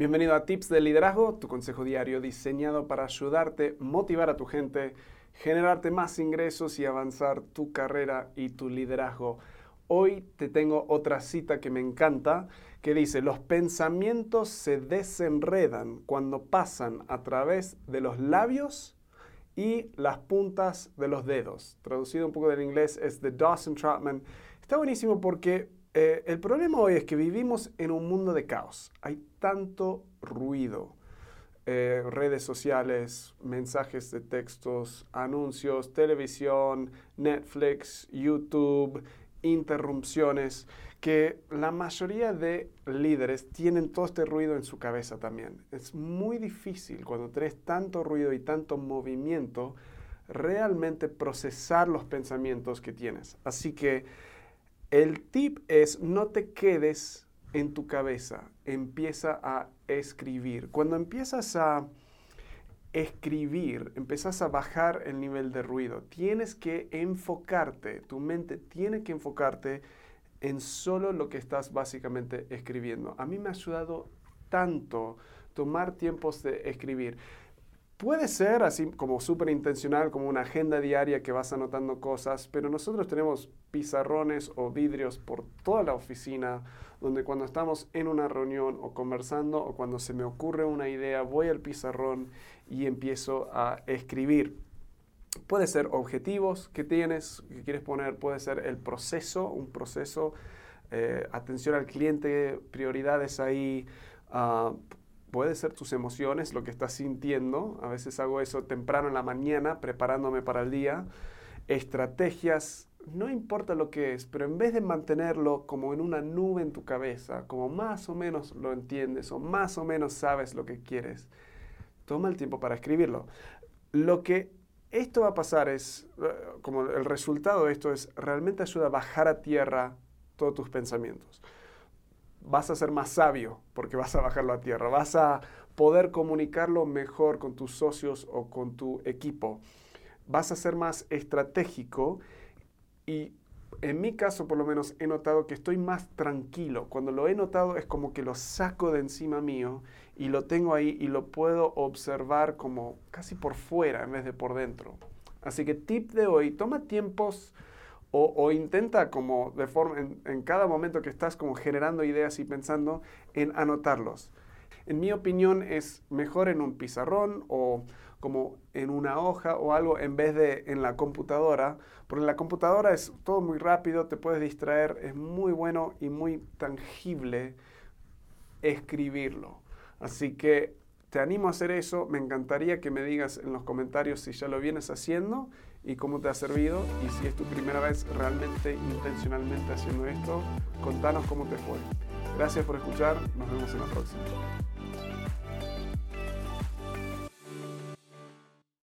Bienvenido a Tips de Liderazgo, tu consejo diario diseñado para ayudarte, motivar a tu gente, generarte más ingresos y avanzar tu carrera y tu liderazgo. Hoy te tengo otra cita que me encanta, que dice, los pensamientos se desenredan cuando pasan a través de los labios y las puntas de los dedos. Traducido un poco del inglés es de Dawson Trotman. Está buenísimo porque eh, el problema hoy es que vivimos en un mundo de caos. Hay tanto ruido. Eh, redes sociales, mensajes de textos, anuncios, televisión, Netflix, YouTube, interrupciones, que la mayoría de líderes tienen todo este ruido en su cabeza también. Es muy difícil cuando tenés tanto ruido y tanto movimiento realmente procesar los pensamientos que tienes. Así que el tip es no te quedes en tu cabeza, empieza a escribir. Cuando empiezas a escribir, empiezas a bajar el nivel de ruido. Tienes que enfocarte, tu mente tiene que enfocarte en solo lo que estás básicamente escribiendo. A mí me ha ayudado tanto tomar tiempos de escribir. Puede ser así como súper intencional, como una agenda diaria que vas anotando cosas, pero nosotros tenemos pizarrones o vidrios por toda la oficina, donde cuando estamos en una reunión o conversando o cuando se me ocurre una idea, voy al pizarrón y empiezo a escribir. Puede ser objetivos que tienes, que quieres poner, puede ser el proceso, un proceso, eh, atención al cliente, prioridades ahí. Uh, puede ser tus emociones, lo que estás sintiendo. A veces hago eso temprano en la mañana, preparándome para el día. Estrategias, no importa lo que es, pero en vez de mantenerlo como en una nube en tu cabeza, como más o menos lo entiendes o más o menos sabes lo que quieres, toma el tiempo para escribirlo. Lo que esto va a pasar es, eh, como el resultado de esto es, realmente ayuda a bajar a tierra todos tus pensamientos vas a ser más sabio porque vas a bajarlo a tierra, vas a poder comunicarlo mejor con tus socios o con tu equipo, vas a ser más estratégico y en mi caso por lo menos he notado que estoy más tranquilo. Cuando lo he notado es como que lo saco de encima mío y lo tengo ahí y lo puedo observar como casi por fuera en vez de por dentro. Así que tip de hoy, toma tiempos o, intenta como de forma, en, cada momento que estás como generando ideas y pensando, en anotarlos. En mi opinión es mejor en un pizarrón o como en una hoja o algo en vez de en la computadora, porque en la computadora es todo muy rápido, te puedes distraer, es muy bueno y muy tangible escribirlo. Así que te animo a hacer eso. Me encantaría que me digas en los comentarios si ya lo vienes haciendo y cómo te ha servido. Y si es tu primera vez realmente intencionalmente haciendo esto, contanos cómo te fue. Gracias por escuchar. Nos vemos en la próxima.